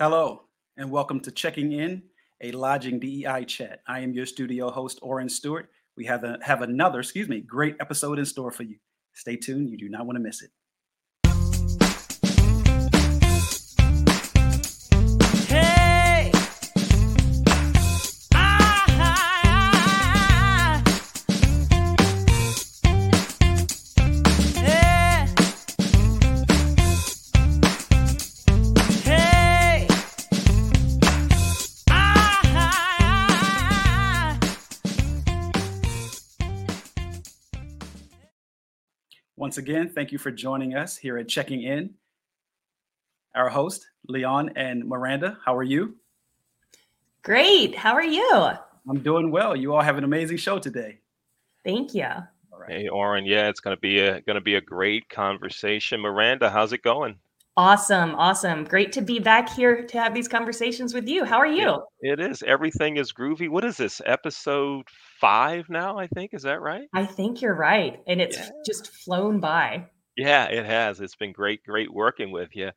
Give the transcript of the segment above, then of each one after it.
Hello, and welcome to Checking In, a lodging DEI chat. I am your studio host, Oren Stewart. We have, a, have another, excuse me, great episode in store for you. Stay tuned, you do not want to miss it. Once again, thank you for joining us here at Checking In. Our host, Leon and Miranda, how are you? Great. How are you? I'm doing well. You all have an amazing show today. Thank you. Hey, Oren. Yeah, it's gonna be a gonna be a great conversation. Miranda, how's it going? Awesome, awesome. Great to be back here to have these conversations with you. How are you? It, is. Everything is groovy. What is this? Episode five now, I think. Is that right? I think you're right. And it's yeah. just flown by. Yeah, it has. It's been great, great working with you.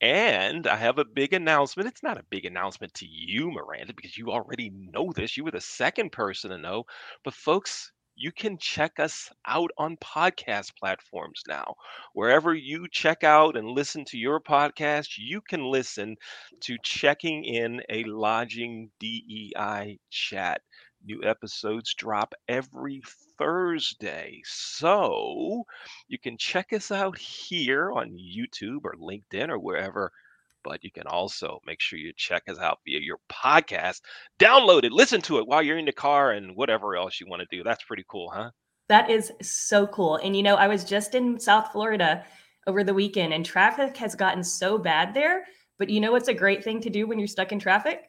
And I have a big announcement. It's not a big announcement to you, Miranda, because you already know this. You were the second person to know. But folks, you can check us out on podcast platforms now. Wherever you check out and listen to your podcast, you can listen to Checking In a Lodging DEI Chat. New episodes drop every Thursday. So you can check us out here on YouTube or LinkedIn or wherever but you can also make sure you check us out via your podcast. Download it, listen to it while you're in the car and whatever else you want to do. That's pretty cool, huh? That is so cool. And you know, I was just in South Florida over the weekend and traffic has gotten so bad there. But you know what's a great thing to do when you're stuck in traffic?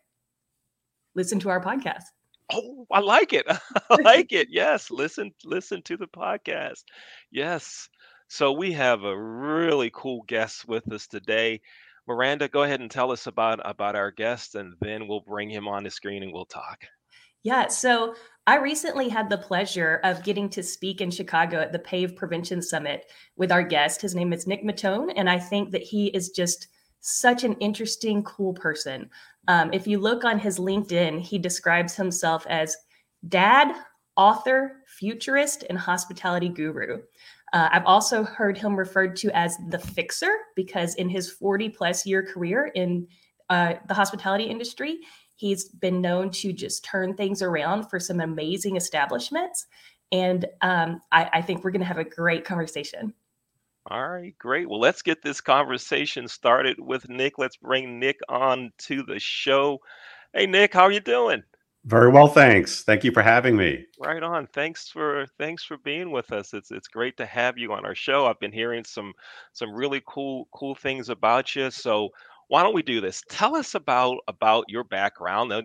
Listen to our podcast. Oh, I like it. I like it. Yes, listen listen to the podcast. Yes. So we have a really cool guest with us today. Miranda, go ahead and tell us about about our guest, and then we'll bring him on the screen and we'll talk. Yeah, so I recently had the pleasure of getting to speak in Chicago at the PAVE Prevention Summit with our guest. His name is Nick Mautone, and I think that he is just such an interesting, cool person. Um, if you look on his LinkedIn, he describes himself as dad, author, futurist, and hospitality guru. Uh, I've also heard him referred to as the fixer because in his 40 plus year career in uh, the hospitality industry, he's been known to just turn things around for some amazing establishments. And um, I, I think we're going to have a great conversation. All right, great. Well, let's get this conversation started with Nick. Let's bring Nick on to the show. Hey, Nick, how are you doing? Very well, thanks. Thank you for having me. Right on. Thanks for thanks for being with us. It's it's great to have you on our show. I've been hearing some some really cool cool things about you. So why don't we do this? Tell us about about your background. Now,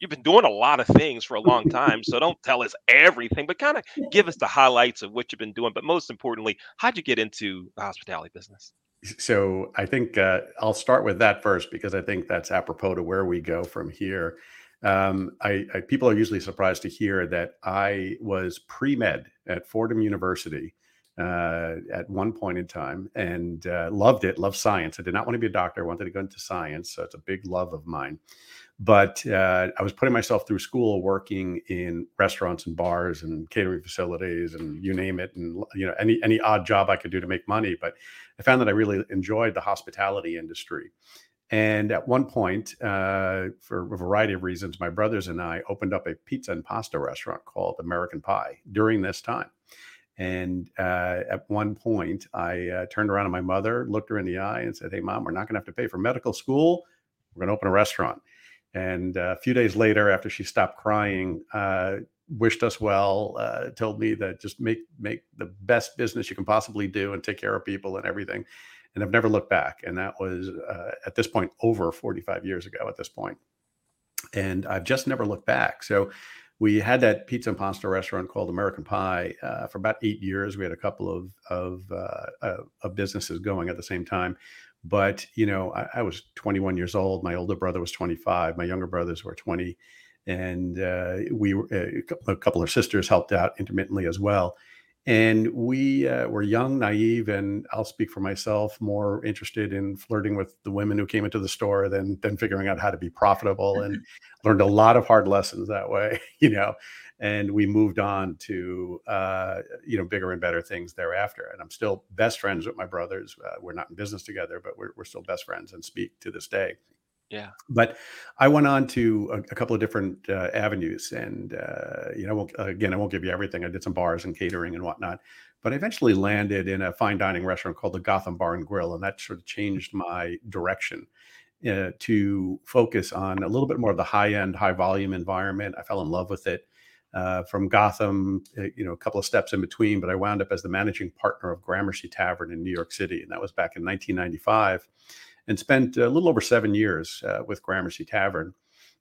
you've been doing a lot of things for a long time, so don't tell us everything, but kind of give us the highlights of what you've been doing. But most importantly, how'd you get into the hospitality business? So I think uh, I'll start with that first because I think that's apropos to where we go from here. Um, I, I, people are usually surprised to hear that I was pre med at Fordham University uh, at one point in time and uh, loved it, loved science. I did not want to be a doctor, I wanted to go into science. So it's a big love of mine. But uh, I was putting myself through school working in restaurants and bars and catering facilities and you name it, and you know any any odd job I could do to make money. But I found that I really enjoyed the hospitality industry. And at one point, uh, for a variety of reasons, my brothers and I opened up a pizza and pasta restaurant called American Pie during this time. And uh, at one point, I uh, turned around to my mother, looked her in the eye, and said, Hey, mom, we're not going to have to pay for medical school. We're going to open a restaurant. And uh, a few days later, after she stopped crying, uh, wished us well, uh, told me that just make make the best business you can possibly do and take care of people and everything and I've never looked back. And that was uh, at this point over 45 years ago. At this point, and I've just never looked back. So we had that pizza and pasta restaurant called American Pie uh, for about eight years. We had a couple of of, uh, uh of businesses going at the same time. But you know, I, I, was 21 years old. My older brother was 25. My younger brothers were 20, and uh, we were, uh, a couple of sisters helped out intermittently as well and we uh, were young, naive, and I'll speak for myself, more interested in flirting with the women who came into the store than than figuring out how to be profitable, and learned a lot of hard lessons that way, you know. And we moved on to uh, you know bigger and better things thereafter. And I'm still best friends with my brothers. Uh, we're not in business together, but we're we're still best friends and speak to this day. Yeah. But I went on to a, a couple of different uh, avenues, and uh, you know, again, I won't give you everything. I did some bars and catering and whatnot, but I eventually landed in a fine dining restaurant called the Gotham Bar and Grill, and that sort of changed my direction uh, to focus on a little bit more of the high end, high volume environment. I fell in love with it. Uh, from Gotham, uh, you know, a couple of steps in between, but I wound up as the managing partner of Gramercy Tavern in New York City, and that was back in 1995 and spent a little over seven years uh, with Gramercy Tavern.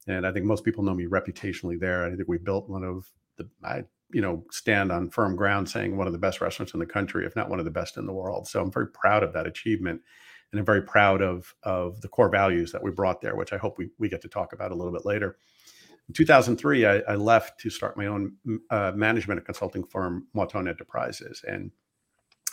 And I think most people know me reputationally there. I think we built one of the, I, you know, stand on firm ground saying one of the best restaurants in the country, if not one of the best in the world. So I'm very proud of that achievement. And I'm very proud of, of the core values that we brought there, which I hope we, we get to talk about a little bit later. In 2003, I, I left to start my own uh, management and consulting firm, Mautone Enterprises. And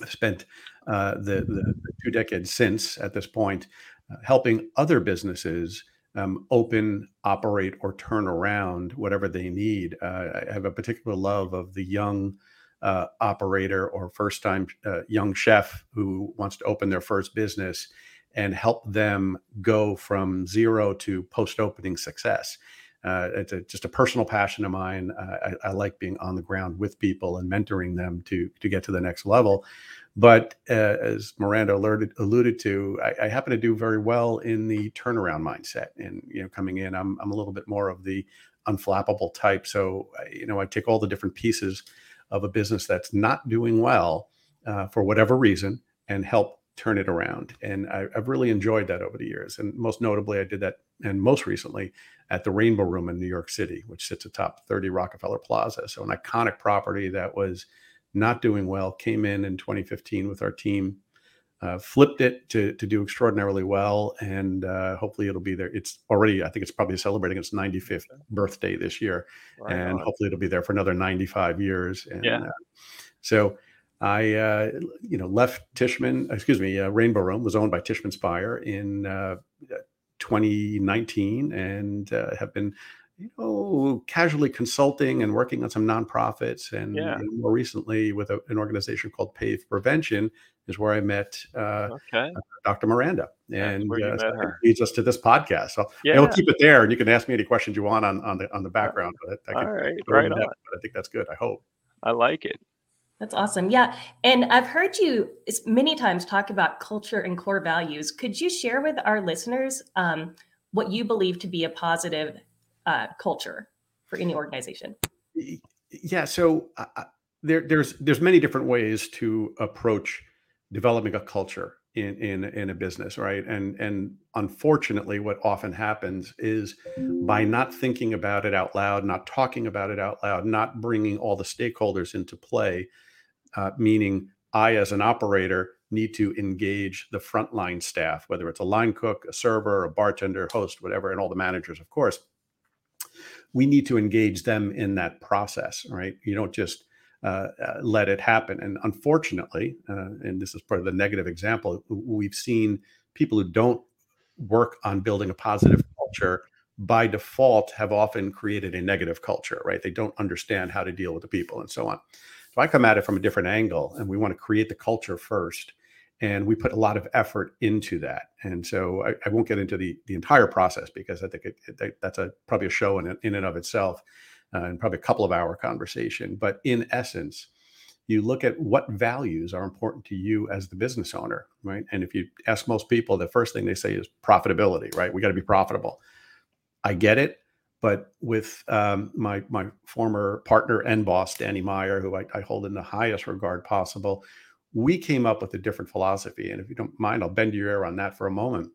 spent uh, the, the, two decades since at this point uh, helping other businesses um, open, operate, or turn around whatever they need. Uh, I have a particular love of the young uh, operator or first time uh, young chef who wants to open their first business and help them go from zero to post opening success. Uh, it's a, just a personal passion of mine. Uh, I, I, like being on the ground with people and mentoring them to to get to the next level. But uh, as Miranda alerted, alluded to, I, I, happen to do very well in the turnaround mindset. And you know, coming in, I'm I'm a little bit more of the unflappable type. So you know, I take all the different pieces of a business that's not doing well uh, for whatever reason and help turn it around. And I, have really enjoyed that over the years. And most notably, I did that, and most recently at the Rainbow Room in New York City, which sits atop 30 Rockefeller Plaza. So an iconic property that was not doing well. Came in in 2015 with our team, uh, flipped it to to do extraordinarily well, and uh, hopefully it'll be there. It's already, I think it's probably celebrating its 95th birthday this year, right and on. hopefully it'll be there for another 95 years. And, yeah. Uh, so I, uh, you know, left Tishman, excuse me, uh, Rainbow Room was owned by Tishman Speyer in uh, 2019 and uh, have been, you know, casually consulting and working on some nonprofits. And, yeah. and more recently with a, an organization called PAVE Prevention is where I met uh, okay. uh, Dr. Miranda. And uh, so leads us to this podcast. So yeah. we'll keep it there and you can ask me any questions you want on, on the on the background. But I, I All right, right on. But I think that's good. I hope. I like it. That's awesome. Yeah. And I've heard you many times talk about culture and core values. Could you share with our listeners um, what you believe to be a positive uh, culture for any organization? Yeah. So uh, there, there's there's many different ways to approach developing a culture in in in a business right and and unfortunately what often happens is by not thinking about it out loud not talking about it out loud not bringing all the stakeholders into play uh, meaning I, as an operator, need to engage the frontline staff, whether it's a line cook, a server, a bartender, host, whatever, and all the managers, of course. We need to engage them in that process, right? You don't just uh, uh, let it happen. And unfortunately, uh, and this is part of the negative example, we've seen people who don't work on building a positive culture by default have often created a negative culture, right? They don't understand how to deal with the people and so on. So I come at it from a different angle, and we want to create the culture first. And we put a lot of effort into that. And so I, I won't get into the, the entire process because I think it, it, that's a probably a show in, in and of itself uh, and probably a couple of hour conversation. But in essence, you look at what values are important to you as the business owner, right? And if you ask most people, the first thing they say is profitability, right? We got to be profitable. I get it. But with um, my my former partner and boss, Danny Meyer, who I, I, hold in the highest regard possible, we came up with a different philosophy. And if you don't mind, I'll bend your ear on that for a moment.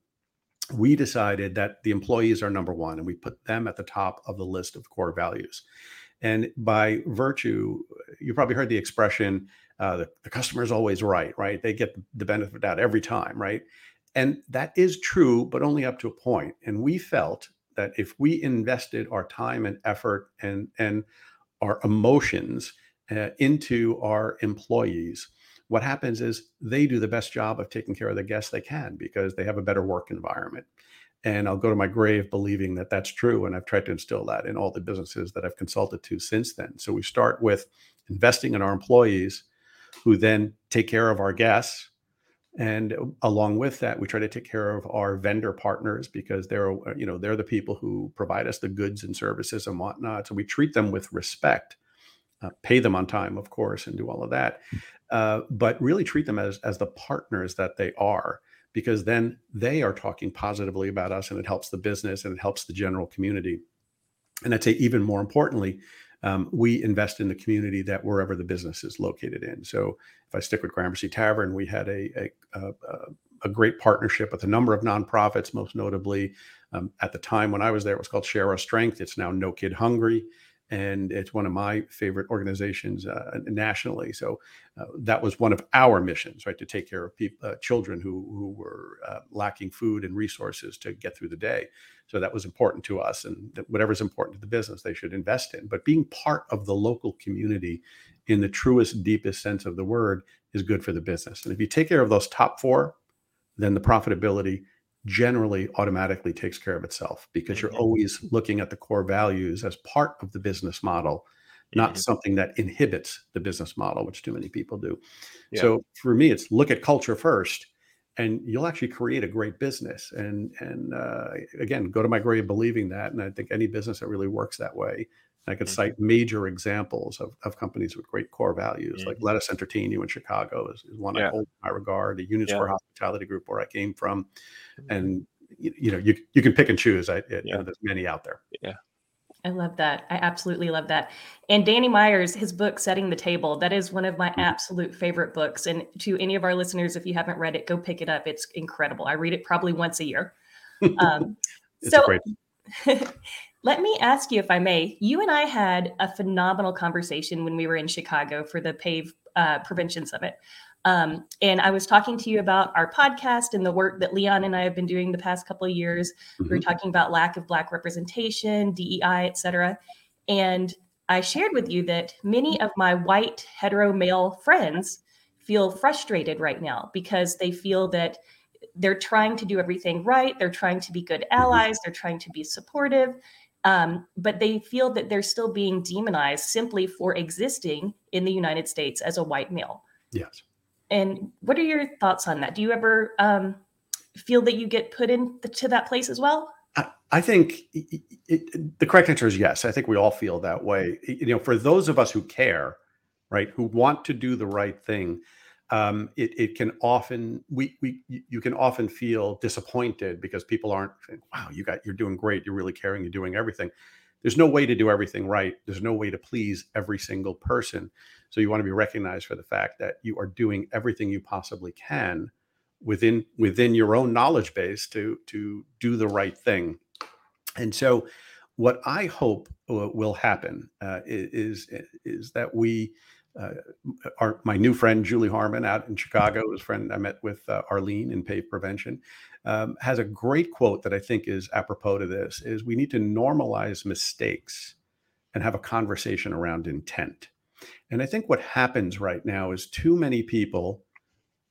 We decided that the employees are number one, and we put them at the top of the list of core values. And by virtue, you probably heard the expression, uh, the, the customer is always right, right? They get the benefit out every time, right? And that is true, but only up to a point. And we felt that if we invested our time and effort and and our emotions uh, into our employees, what happens is they do the best job of taking care of the guests they can because they have a better work environment. And I'll go to my grave believing that that's true. And I've tried to instill that in all the businesses that I've consulted to since then. So we start with investing in our employees who then take care of our guests. And along with that, we try to take care of our vendor partners because they're, you know, they're the people who provide us the goods and services and whatnot. So we treat them with respect, uh, pay them on time, of course, and do all of that. Uh, but really treat them as as the partners that they are because then they are talking positively about us and it helps the business and it helps the general community. And I'd say even more importantly, um, we invest in the community that wherever the business is located in. So if I stick with Gramercy Tavern, we had a, a, a, a great partnership with a number of nonprofits, most notably um, at the time when I was there, it was called Share Our Strength. It's now No Kid Hungry and it's one of my favorite organizations uh, nationally. So uh, that was one of our missions, right, to take care of people, uh, children who who were uh, lacking food and resources to get through the day. So that was important to us, and whatever's important to the business, they should invest in. But being part of the local community, in the truest, deepest sense of the word, is good for the business. And if you take care of those top four, then the profitability generally automatically takes care of itself because you're mm-hmm. always looking at the core values as part of the business model not mm-hmm. something that inhibits the business model which too many people do yeah. so for me it's look at culture first and you'll actually create a great business and and uh, again go to my grave believing that and i think any business that really works that way I could mm-hmm. cite major examples of, of companies with great core values, mm-hmm. like Lettuce Entertain You in Chicago is, is one yeah. I hold in my regard. The Union Square Hospitality Group, where I came from, mm-hmm. and you, you, know you you can pick and choose. I, it, yeah. you know, there's many out there. Yeah. I love that. I absolutely love that. And Danny Myers, his book Setting the Table, that is one of my mm-hmm. absolute favorite books. And to any of our listeners, if you haven't read it, go pick it up. It's incredible. I read it probably once a year. Um, so Let me ask you, if I may. You and I had a phenomenal conversation when we were in Chicago for the PAVE uh, Prevention Summit. Um, and I was talking to you about our podcast and the work that Leon and I have been doing the past couple of years. Mm-hmm. We were mm-hmm. talking about lack of Black representation, DEI, et cetera. And I shared with you that many of my white hetero male friends feel frustrated right now because they feel that they're trying to do everything right. They're trying to be good mm-hmm. allies. They're trying to be supportive um, but they feel that they're still being demonized simply for existing in the United States as a white male. Yes. And what are your thoughts on that? Do you ever um, feel that you get put into that place as well? I think it, it, the correct answer is yes. I think we all feel that way. You know, for those of us who care, right, who want to do the right thing, um, it, it can often we we you can often feel disappointed because people aren't wow you got you're doing great. You're really caring. You're doing everything. There's no way to do everything right. There's no way to please every single person. So you want to be recognized for the fact that you are doing everything you possibly can within within your own knowledge base to to do the right thing. And so what i hope will happen uh, is is that we uh, our my new friend Julie Harmon out in Chicago, his friend I met with uh, Arlene in PAVE Prevention, um, has a great quote that I think is apropos to this: "Is we need to normalize mistakes and have a conversation around intent." And I think what happens right now is too many people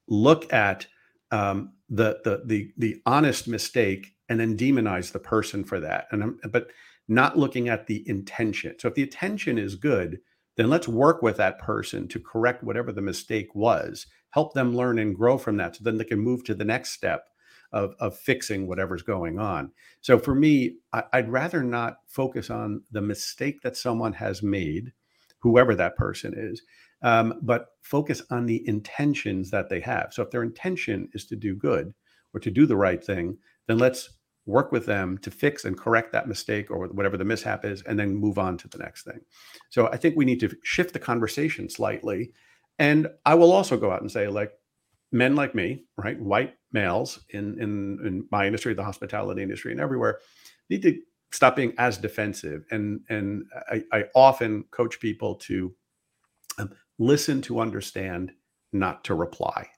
look at um, the, the the the honest mistake and then demonize the person for that, and but not looking at the intention. So if the intention is good then let's work with that person to correct whatever the mistake was, help them learn and grow from that so then they can move to the next step of, of fixing whatever's going on. So for me, I, would rather not focus on the mistake that someone has made, whoever that person is, um, but focus on the intentions that they have. So if their intention is to do good or to do the right thing, then let's work with them to fix and correct that mistake or whatever the mishap is, and then move on to the next thing. So I think we need to shift the conversation slightly. And I will also go out and say, like, men like me, right, white males in in, in my industry, the hospitality industry, and everywhere, need to stop being as defensive. And and I, I often coach people to um, listen to understand, not to reply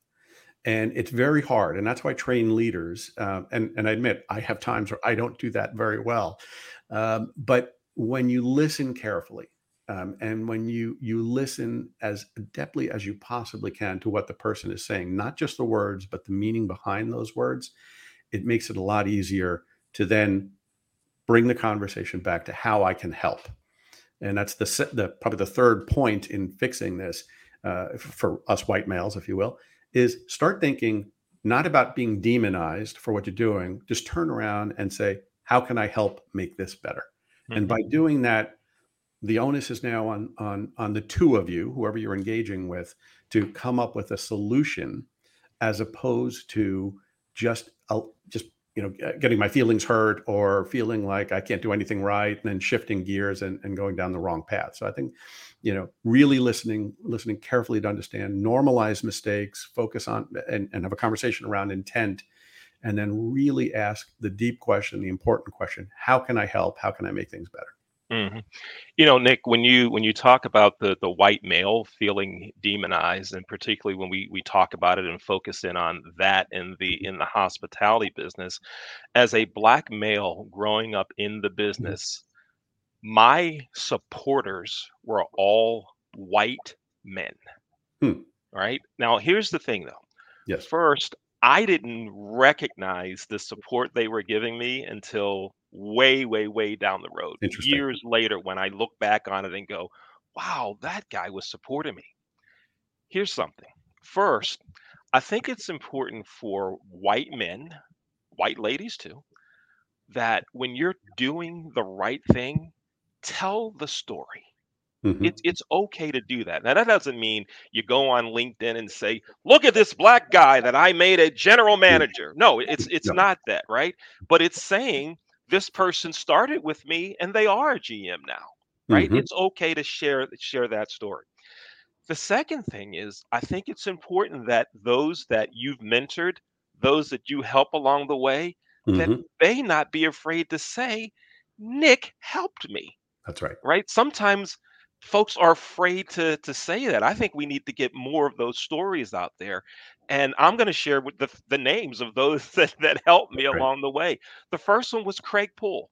and it's very hard and that's why i train leaders um, and, and i admit i have times where i don't do that very well um, but when you listen carefully Um, and when you you listen as adeptly as you possibly can to what the person is saying, not just the words, but the meaning behind those words, it makes it a lot easier to then bring the conversation back to how I can help. And that's the, the probably the third point in fixing this uh, for us white males, if you will, is start thinking not about being demonized for what you're doing. Just turn around and say, how can I help make this better? Mm-hmm. And by doing that, the onus is now on on on the two of you, whoever you're engaging with, to come up with a solution, as opposed to just uh, just you know getting my feelings hurt or feeling like I can't do anything right, and then shifting gears and, and going down the wrong path. So I think, you know, really listening listening carefully to understand, normalize mistakes, focus on and, and have a conversation around intent and then really ask the deep question, the important question: How can I help? How can I make things better? Mm-hmm. You know, Nick, when you when you talk about the the white male feeling demonized, and particularly when we we talk about it and focus in on that in the in the hospitality business, as a black male growing up in the mm-hmm. business, my supporters were all white men. Hmm. Right now, here's the thing, though. Yes. First, I didn't recognize the support they were giving me until way, way, way down the road. Years later, when I look back on it and go, wow, that guy was supporting me. Here's something. First, I think it's important for white men, white ladies too, that when you're doing the right thing, tell the story. Mm-hmm. It's it's okay to do that. Now that doesn't mean you go on LinkedIn and say, "Look at this black guy that I made a general manager." No, it's it's no. not that, right? But it's saying this person started with me and they are a GM now, right? Mm-hmm. It's okay to share share that story. The second thing is I think it's important that those that you've mentored, those that you help along the way, mm-hmm. that they not be afraid to say, "Nick helped me." That's right. Right? Sometimes folks are afraid to to say that. I think we need to get more of those stories out there. And I'm going to share with the, the names of those that, that helped me right. along the way. The first one was Craig Poole.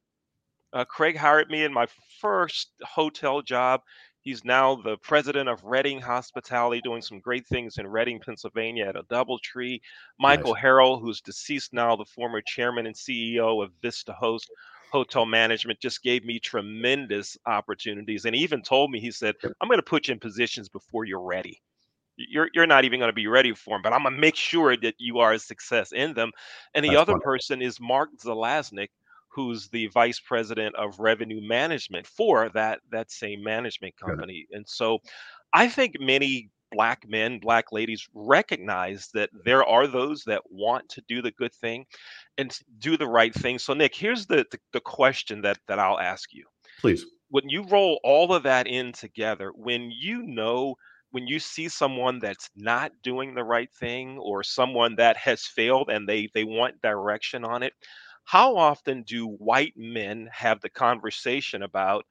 Uh, Craig hired me in my first hotel job. He's now the president of Reading Hospitality, doing some great things in Reading, Pennsylvania at a Doubletree. Michael nice. Harrell, who's deceased now, the former chairman and CEO of Vista Host, hotel management just gave me tremendous opportunities and even told me he said i'm going to put you in positions before you're ready. You're you're not even going to be ready for them but i'm going to make sure that you are a success in them. And the That's other person is mark zelaznik who's the vice president of revenue management for that that same management company. And so i think many black men, black ladies recognize that there are those that want to do the good thing and do the right thing. So, Nick, here's the, the, the question that, that I'll ask you. Please. When you roll all of that in together, when you know, when you see someone that's not doing the right thing or someone that has failed and they they want direction on it, how often do white men have the conversation about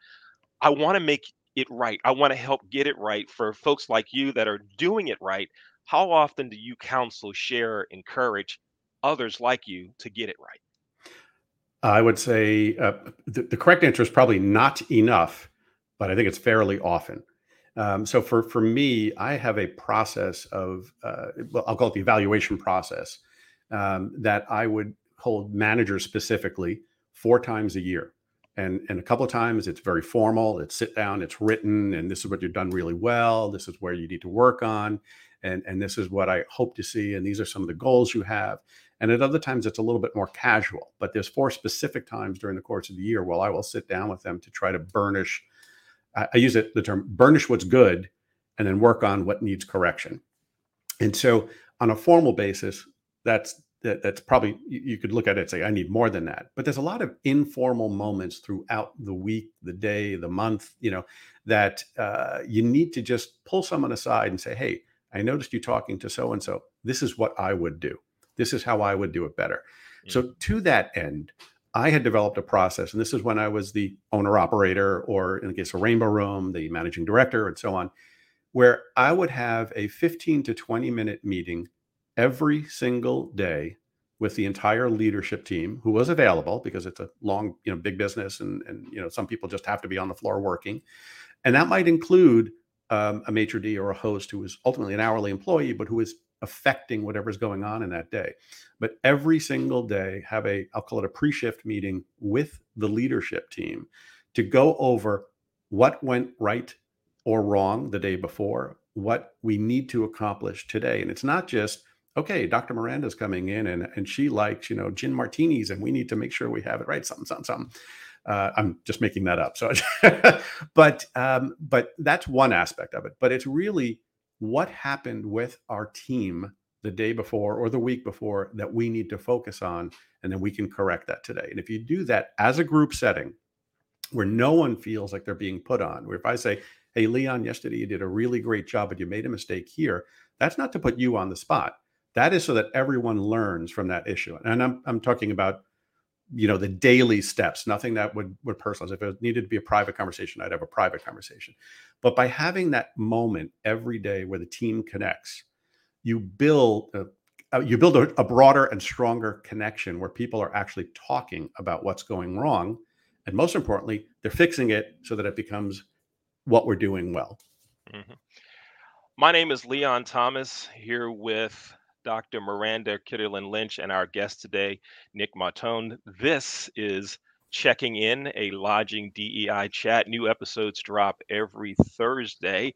I want to make it right. I want to help get it right for folks like you that are doing it right. How often do you counsel, share, encourage others like you to get it right? I would say uh, the, the, correct answer is probably not enough, but I think it's fairly often. Um, so for for me, I have a process of uh, well, I'll call it the evaluation process um, that I would hold managers specifically four times a year and and a couple of times it's very formal it's sit down it's written and this is what you've done really well this is where you need to work on and and this is what i hope to see and these are some of the goals you have. And at other times it's a little bit more casual but there's four specific times during the course of the year where i will sit down with them to try to burnish i, I use it the term burnish what's good and then work on what needs correction. And so on a formal basis that's that that's probably you could look at it and say i need more than that. But there's a lot of informal moments throughout the week the day the month you know that uh, you need to just pull someone aside and say hey i noticed you talking to so and so this is what i would do. This is how i would do it better. Mm-hmm. so to that end i had developed a process and this is when i was the owner operator or in the case of rainbow room the managing director and so on where i would have a 15 to 20 minute meeting every single day with the entire leadership team who was available because it's a long, you know, big business and and you know, some people just have to be on the floor working. And that might include um, a maitre d or a host who is ultimately an hourly employee, but who is affecting whatever's going on in that day. But every single day, have a, I'll call it a pre shift meeting with the leadership team to go over what went right or wrong the day before, what we need to accomplish today. And it's not just, okay, Dr. Miranda's coming in and, and she likes, you know, gin martinis and we need to make sure we have it right, something, something, something. Uh, I'm just making that up. So, but um, but that's one aspect of it. But it's really what happened with our team the day before or the week before that we need to focus on, and then we can correct that today. And if you do that as a group setting, where no one feels like they're being put on, where if I say, "Hey, Leon, yesterday you did a really great job, but you made a mistake here," that's not to put you on the spot. That is so that everyone learns from that issue. And I'm I'm talking about you know the daily steps nothing that would would personalize if it needed to be a private conversation i'd have a private conversation but by having that moment every day where the team connects you build a, uh, you build a, a broader and stronger connection where people are actually talking about what's going wrong and most importantly they're fixing it so that it becomes what we're doing well mm-hmm. my name is leon thomas here with Dr. Miranda Kitterlin Lynch and our guest today, Nick Mautone. This is Checking In, a lodging DEI chat. New episodes drop every Thursday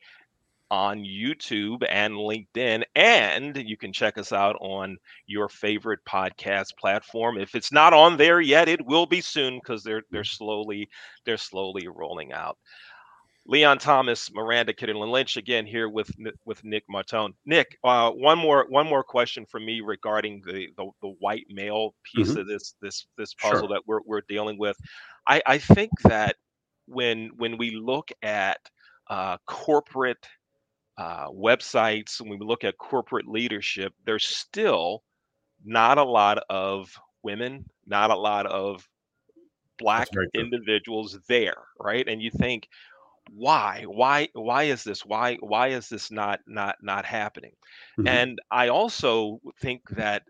on YouTube and LinkedIn. And you can check us out on your favorite podcast platform. If it's not on there yet, it will be soon because they're they're mm-hmm. slowly they're slowly rolling out. Leon Thomas, Miranda Kitterlin Lynch again here with with Nick Mautone. Nick, uh, one more one more question for me regarding the the, the white male piece mm-hmm. of this this this puzzle sure. that we're we're dealing with. I, I think that when when we look at uh, corporate uh, websites, when we look at corporate leadership, there's still not a lot of women, not a lot of black individuals there, right? And you think, why why why is this why why is this not not not happening mm-hmm. and i also think that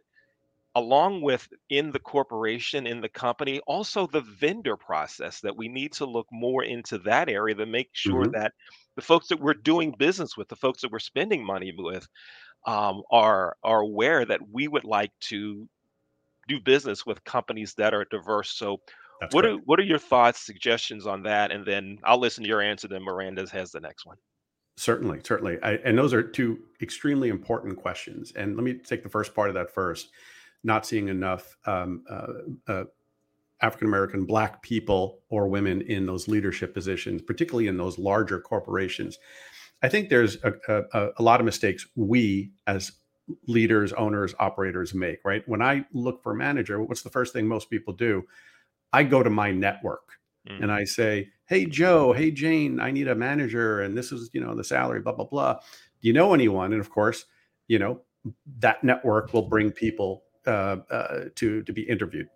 along with in the corporation in the company also the vendor process that we need to look more into that area to make sure mm-hmm. that the folks that we're doing business with the folks that we're spending money with um, are are aware that we would like to do business with companies that are diverse so that's what are what are your thoughts, suggestions on that? And then I'll listen to your answer. Then Miranda's has the next one. Certainly, certainly, I, and those are two extremely important questions. And let me take the first part of that first. Not seeing enough um, uh, uh, African American Black people or women in those leadership positions, particularly in those larger corporations. I think there's a, a, a lot of mistakes we as leaders, owners, operators make. Right when I look for a manager, what's the first thing most people do? I go to my network mm. and I say, Hey, Joe, hey, Jane, I need a manager. And this is, you know, the salary, blah, blah, blah. Do you know anyone? And of course, you know, that network will bring people uh, uh, to, to be interviewed.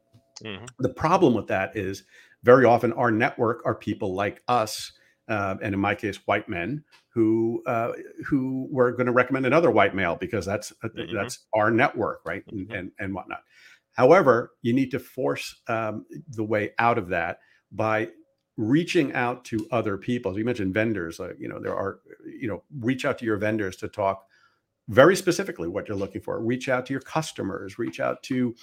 Mm-hmm. The problem with that is very often our network are people like us, uh, and in my case, white men who uh, who were going to recommend another white male because that's uh, mm-hmm. that's our network, right, mm-hmm. and, and, and whatnot. However, you need to force um, the way out of that by reaching out to other people. As you mentioned vendors, uh, you know, there are, you know, reach out to your vendors to talk very specifically what you're looking for. Reach out to your customers, reach out to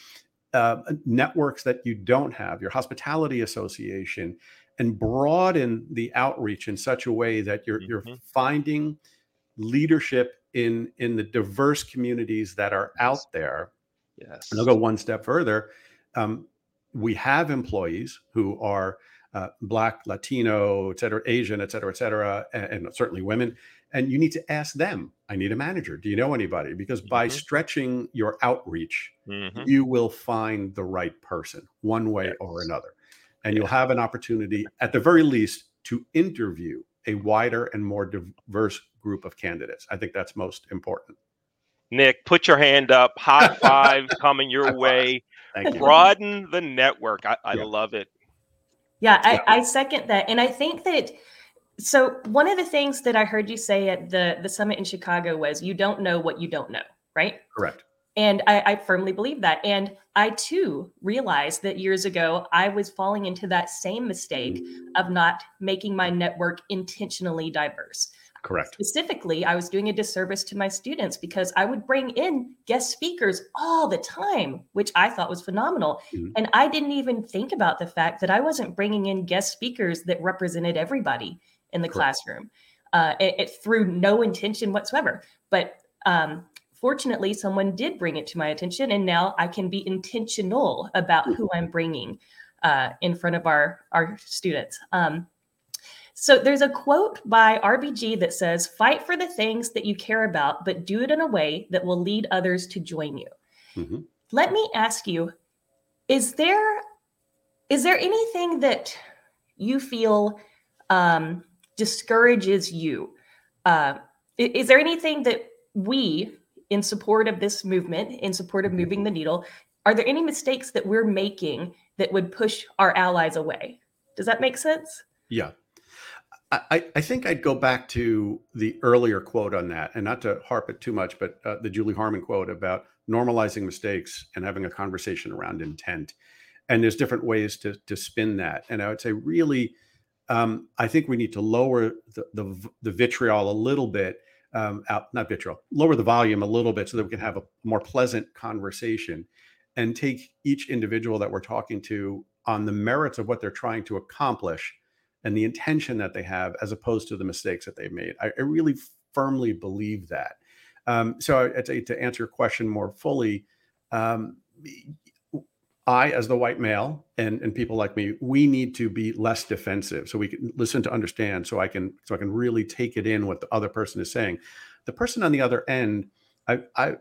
uh, networks that you don't have, your hospitality association, and broaden the outreach in such a way that you're, mm-hmm. you're finding leadership in in the diverse communities that are out there Yes. And I'll go one step further. Um, we have employees who are uh, Black, Latino, et cetera, Asian, et cetera, et cetera, and, and, certainly women. And you need to ask them, I need a manager. Do you know anybody? Because by mm-hmm. stretching your outreach, mm-hmm. you will find the right person one way yes. or another. And you'll have an opportunity, at the very least, to interview a wider and more diverse group of candidates. I think that's most important. Nick, put your hand up. High five coming your way. Thank you. Broaden the network. I, I yeah. love it. Yeah, I, I second that. And I think that so one of the things that I heard you say at the the summit in Chicago was you don't know what you don't know, right? Correct. and I, I, firmly believe that. And I too realized that years ago I was falling into that same mistake of not making my network intentionally diverse. Correct. Specifically, I was doing a disservice to my students because I would bring in guest speakers all the time, which I thought was phenomenal. Mm-hmm. And I didn't even think about the fact that I wasn't bringing in guest speakers that represented everybody in the Correct. classroom uh, it, it, through no intention whatsoever. But um, fortunately, someone did bring it to my attention, and now I can be intentional about who I'm bringing uh, in front of our our students. Um, so there's a quote by RBG that says, "Fight for the things that you care about, but do it in a way that will lead others to join you." Mm-hmm. Let me ask you: Is there is there anything that you feel um, discourages you? Uh, is there anything that we in support of this movement, in support of moving the needle, are there any mistakes that we're making that would push our allies away? Does that make sense? Yeah. I, I think I'd go back to the earlier quote on that, and not to harp it too much, but uh, the Julie Harmon quote about normalizing mistakes and having a conversation around intent. And there's different ways to to spin that. And I would say, really, um, I think we need to lower the, the, the vitriol a little bit um, out, not vitriol, lower the volume a little bit so that we can have a more pleasant conversation and take each individual that we're talking to on the merits of what they're trying to accomplish and the intention that they have as opposed to the mistakes that they've made. I, I really firmly believe that. Um, so to, to, answer your question more fully, um, I, as the white male, and and people like me, we need to be less defensive, so we can listen to understand, so I can so I can really take it in what the other person is saying. The person on the other end, I I,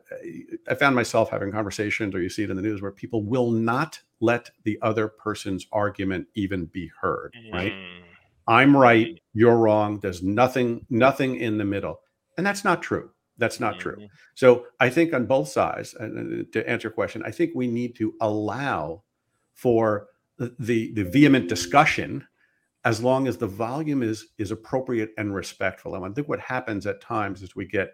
I found myself having conversations, or you see it in the news, where people will not let the other person's argument even be heard. Mm. I'm right, you're wrong. There's nothing nothing in the middle, and that's not true. That's not mm-hmm. true. So I think on both sides, and to answer your question, I think we need to allow for the the vehement discussion as long as the volume is is appropriate and respectful. And I think what happens at times is we get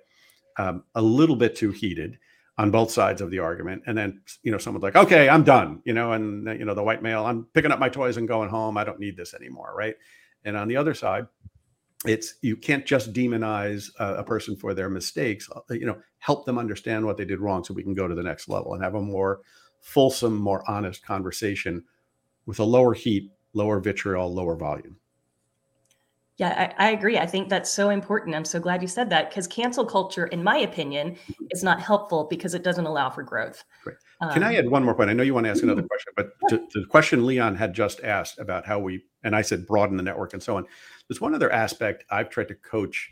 um, a little bit too heated on both sides of the argument, and then you know someone's like, "Okay, I'm done," you know, and you know the white male, I'm picking up my toys and going home. I don't need this anymore, right? And on the other side, it's you can't just demonize a, a person for their mistakes uh, you know help them understand what they did wrong so we can go to the next level and have a more fulsome more honest conversation with a lower heat lower vitriol lower volume yeah, I, I, agree. I think that's so important. I'm so glad you said that because cancel culture, in my opinion, mm-hmm. is not helpful because it doesn't allow for growth. Great. Can um, I add one more point? I know you want to ask another mm-hmm. question, but to, to the question Leon had just asked about how we, and I said broaden the network and so on. There's one other aspect I've tried to coach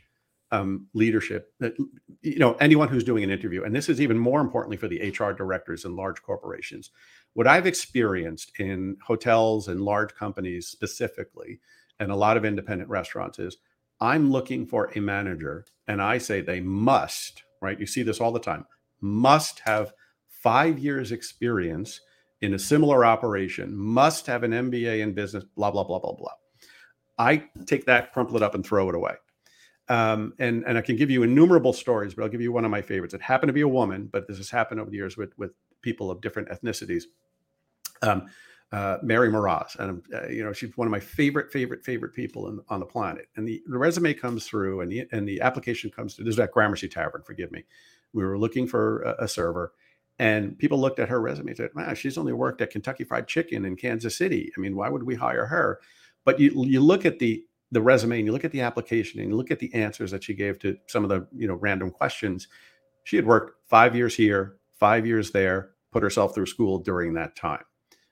um, leadership. That, you know, anyone who's doing an interview, and this is even more importantly for the HR directors in large corporations. What I've experienced in hotels and large companies specifically and a lot of independent restaurants is I'm looking for a manager and I say they must, right? You see this all the time, must have five years experience in a similar operation, must have an MBA in business, blah, blah, blah, blah, blah. I take that, crumple it up, and throw it away. Um, and and I can give you innumerable stories, but I'll give you one of my favorites. It happened to be a woman, but this has happened over the years with with people of different ethnicities. Um, uh, Mary Mraz, and uh, you know she's one of my favorite, favorite, favorite people in, on the planet. And the, the resume comes through, and the and the application comes through. This is at Gramercy Tavern. Forgive me. We were looking for a, a server, and people looked at her resume and said, "Wow, she's only worked at Kentucky Fried Chicken in Kansas City. I mean, why would we hire her?" But you you look at the the resume and you look at the application and you look at the answers that she gave to some of the you know random questions. She had worked five years here, five years there, put herself through school during that time.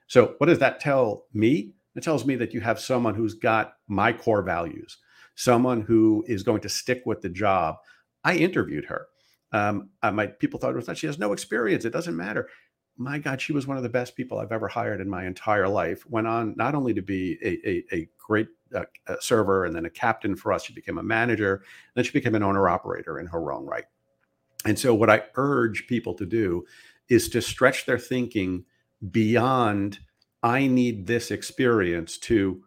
So, what does that tell me? It tells me that you have someone who's got my core values, someone who is going to stick with the job. I interviewed her. Um, might people thought it was that she has no experience. It doesn't matter. My God, she was one of the best people I've ever hired in my entire life. Went on not only to be a, a, a great uh, server and then a captain for us, she became a manager. Then she became an owner operator in her own right. And so, what I urge people to do is to stretch their thinking beyond I need this experience to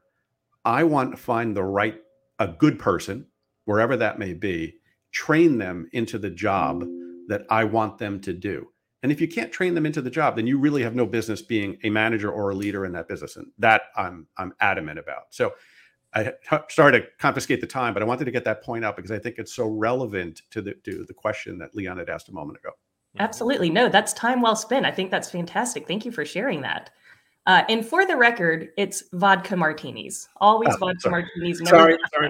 I want to find the right a good person wherever that may be train them into the job that I want them to do And if you can't train them into the job, then you really have no business being a manager or a leader in that business. And that I'm I'm adamant about. So I started to confiscate the time, but I wanted to get that point out because I think it's so relevant to the to the question that Leon had asked a moment ago. Absolutely. No, that's time well spent. I think that's fantastic. Thank you for sharing that. Uh, and for the record, it's vodka martinis. Always oh, vodka sorry. martinis. Never sorry, sorry.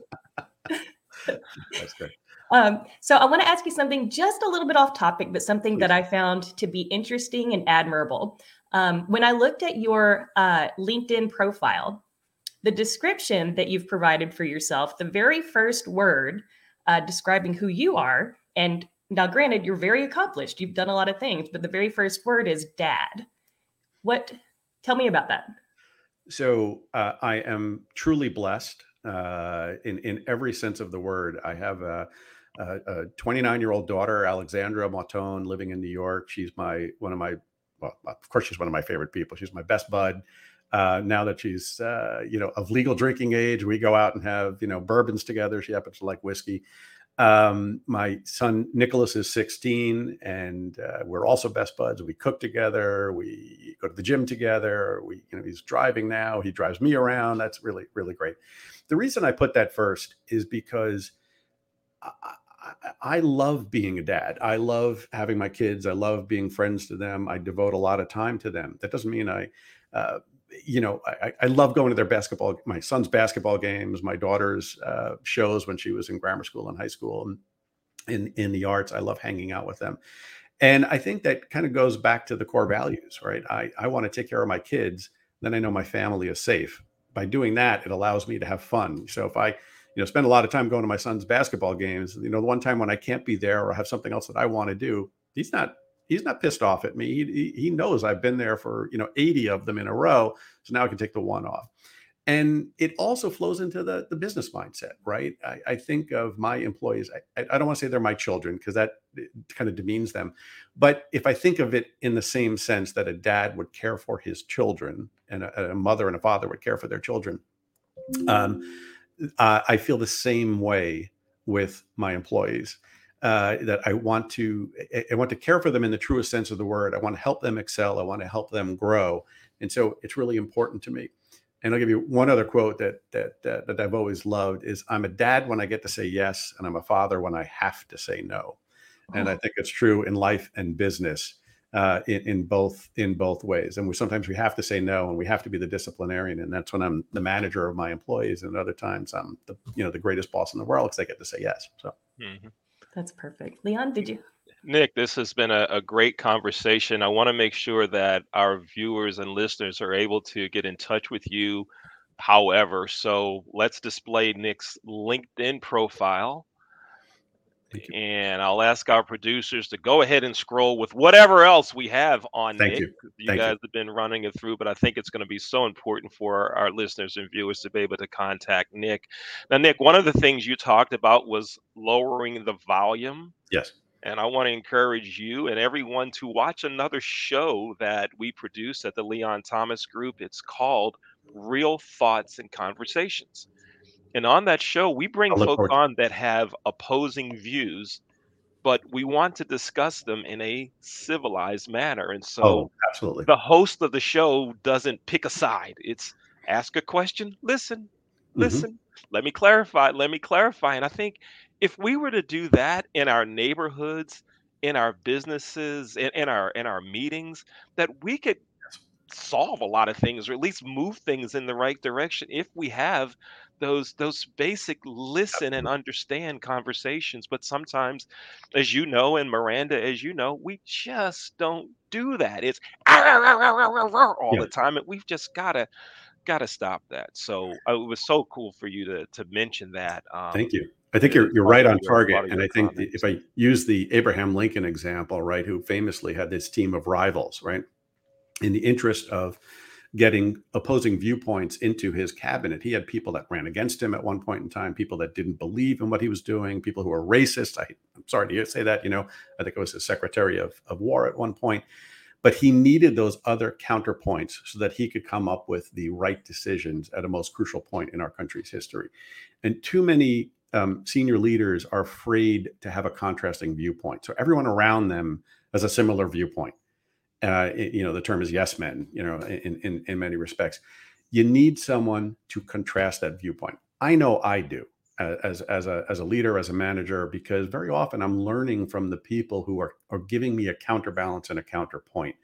that's great. Um, so I want to ask you something just a little bit off topic, but something Please. that I found to be interesting and admirable. Um, when I looked at your uh, LinkedIn profile, the description that you've provided for yourself, the very first word uh, describing who you are, and now, granted, you're very accomplished, you've done a lot of things, but the very first word is dad. What? Tell me about that. So uh, I am truly blessed uh, in in every sense of the word. I have a, a 29 year old daughter, Alexandra Mautone, living in New York. She's my one of my well, of course, she's one of my favorite people. She's my best bud. Uh, now that she's, uh, you know, of legal drinking age, we go out and have, you know, bourbons together. She happens to like whiskey. Um, my son Nicholas is 16, and uh, we're also best buds. We cook together. We go to the gym together. We, you know, he's driving now. He drives me around. That's really, really great. The reason I put that first is because I, I love being a dad. I love having my kids. I love being friends to them. I devote a lot of time to them. That doesn't mean I, uh, you know, I, I, love going to their basketball, my son's basketball games, my daughter's uh, shows when she was in grammar school and high school and in, in the arts. I love hanging out with them. And I think that kind of goes back to the core values, right? I, I want to take care of my kids. Then I know my family is safe. By doing that, it allows me to have fun. So if I, you know spend a lot of time going to my son's basketball games you know the one time when i can't be there or have something else that i want to do he's not he's not pissed off at me he, he knows i've been there for you know 80 of them in a row so now i can take the one off and it also flows into the, the business mindset right I, I think of my employees i, I don't want to say they're my children because that kind of demeans them but if i think of it in the same sense that a dad would care for his children and a, a mother and a father would care for their children um, uh, I feel the same way with my employees. Uh, that I want to I want to care for them in the truest sense of the word. I want to help them excel. I want to help them grow, and so it's really important to me. And I'll give you one other quote that that that, that I've always loved is I'm a dad when I get to say yes, and I'm a father when I have to say no. Oh. And I think it's true in life and business uh, in, in, both in both ways. And we sometimes we have to say no, and we have to be the disciplinarian, and that's when I'm the manager of my employees. And other times I'm the you know the greatest boss in the world because I get to say yes. So mm-hmm. that's perfect. Leon, did you? Nick, this has been a, a great conversation. I want to make sure that our viewers and listeners are able to get in touch with you. However, so let's display Nick's LinkedIn profile and I'll ask our producers to go ahead and scroll with whatever else we have on Thank Nick. You, you Thank guys you. have been running it through, but I think it's going to be so important for our listeners and viewers to be able to contact Nick. Now, Nick, one of the things you talked about was lowering the volume. Yes. And I want to encourage you and everyone to watch another show that we produce at the Leon Thomas Group. It's called Real Thoughts and Conversations. And on that show, we bring folks on that have opposing views, but we want to discuss them in a civilized manner. And so, oh, absolutely, the host of the show doesn't pick a side. It's ask a question, listen, mm-hmm. listen. Mm-hmm. Let me clarify. Let me clarify. And I think if we were to do that in our neighborhoods, in our businesses, in, in our in our meetings, that we could solve a lot of things or at least move things in the right direction if we have those those basic listen and understand conversations. But sometimes as you know and miranda as you know we just don't do that. It's all the time and we've just gotta gotta stop that. So uh, it was so cool for you to to mention that um, thank you I think you're you're right on target, and I think if I use the Abraham Lincoln example, right, who famously had this team of rivals, right, in the interest of getting opposing viewpoints into his cabinet. He had people that ran against him at one point in time, people that didn't believe in what he was doing, people who were racist. I, am sorry to say that, you know, I think it was his secretary of, of war at one point. But he needed those other counterpoints so that he could come up with the right decisions at a most crucial point in our country's history. And too many um, senior leaders are afraid to have a contrasting viewpoint. So everyone around them has a similar viewpoint. Uh, you know, the term is yes men. You know, in in in many respects, you need someone to contrast that viewpoint. I know I do as as a as a leader, as a manager, because very often I'm learning from the people who are are giving me a counterbalance and a counterpoint,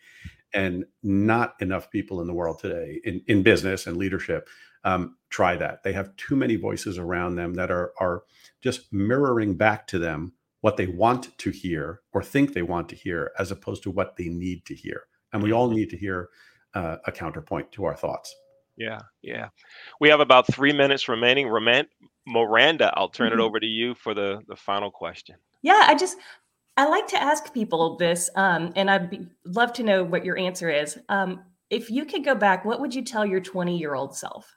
and not enough people in the world today in in business and leadership um, try that. They have too many voices around them that are are just mirroring back to them what they want to hear or think they want to hear, as opposed to what they need to hear. And we all need to hear uh, a counterpoint to our thoughts. Yeah, yeah. We have about three minutes remaining. Miranda, I'll turn mm-hmm. it over to you for the the final question. Yeah, I just I like to ask people this, um, and I'd be, love to know what your answer is. Um, if you could go back, what would you tell your 20 year old self?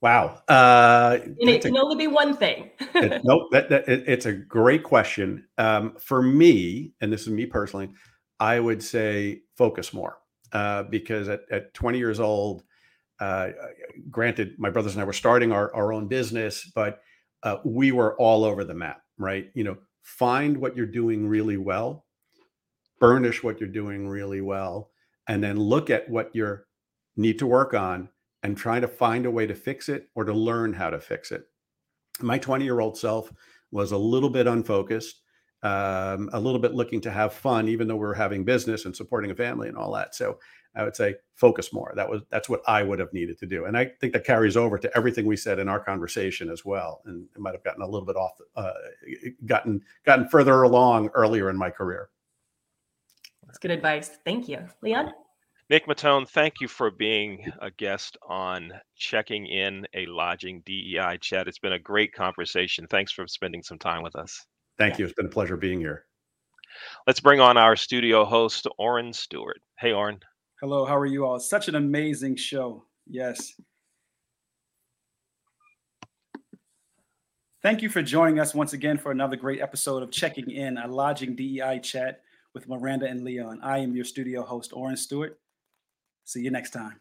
Wow. Uh, and it can a, only be one thing. it, nope. That, that, it, it's a great question. Um, for me, and this is me personally, I would say focus more uh, because at, at 20 years old, uh, granted, my brothers and I were starting our, our own business, but uh, we were all over the map, right? You know, find what you're doing really well, burnish what you're doing really well, and then look at what you need to work on and try to find a way to fix it or to learn how to fix it. My 20 year old self was a little bit unfocused, um, a little bit looking to have fun, even though we are having business and supporting a family and all that. So I would say focus more. That was that's what I would have needed to do, and I think that carries over to everything we said in our conversation as well. And it might have gotten a little bit off, uh, gotten gotten further along earlier in my career. That's good advice. Thank you, Leon. Nick Mautone, thank you for being a guest on checking in a lodging DEI chat. It's been a great conversation. Thanks for spending some time with us. Thank you. It's been a pleasure being here. Let's bring on our studio host, Orrin Stewart. Hey, Orrin. Hello, how are you all? Such an amazing show. Yes. Thank you for joining us once again for another great episode of Checking In, a lodging DEI chat with Miranda and Leon. I am your studio host, Orrin Stewart. See you next time.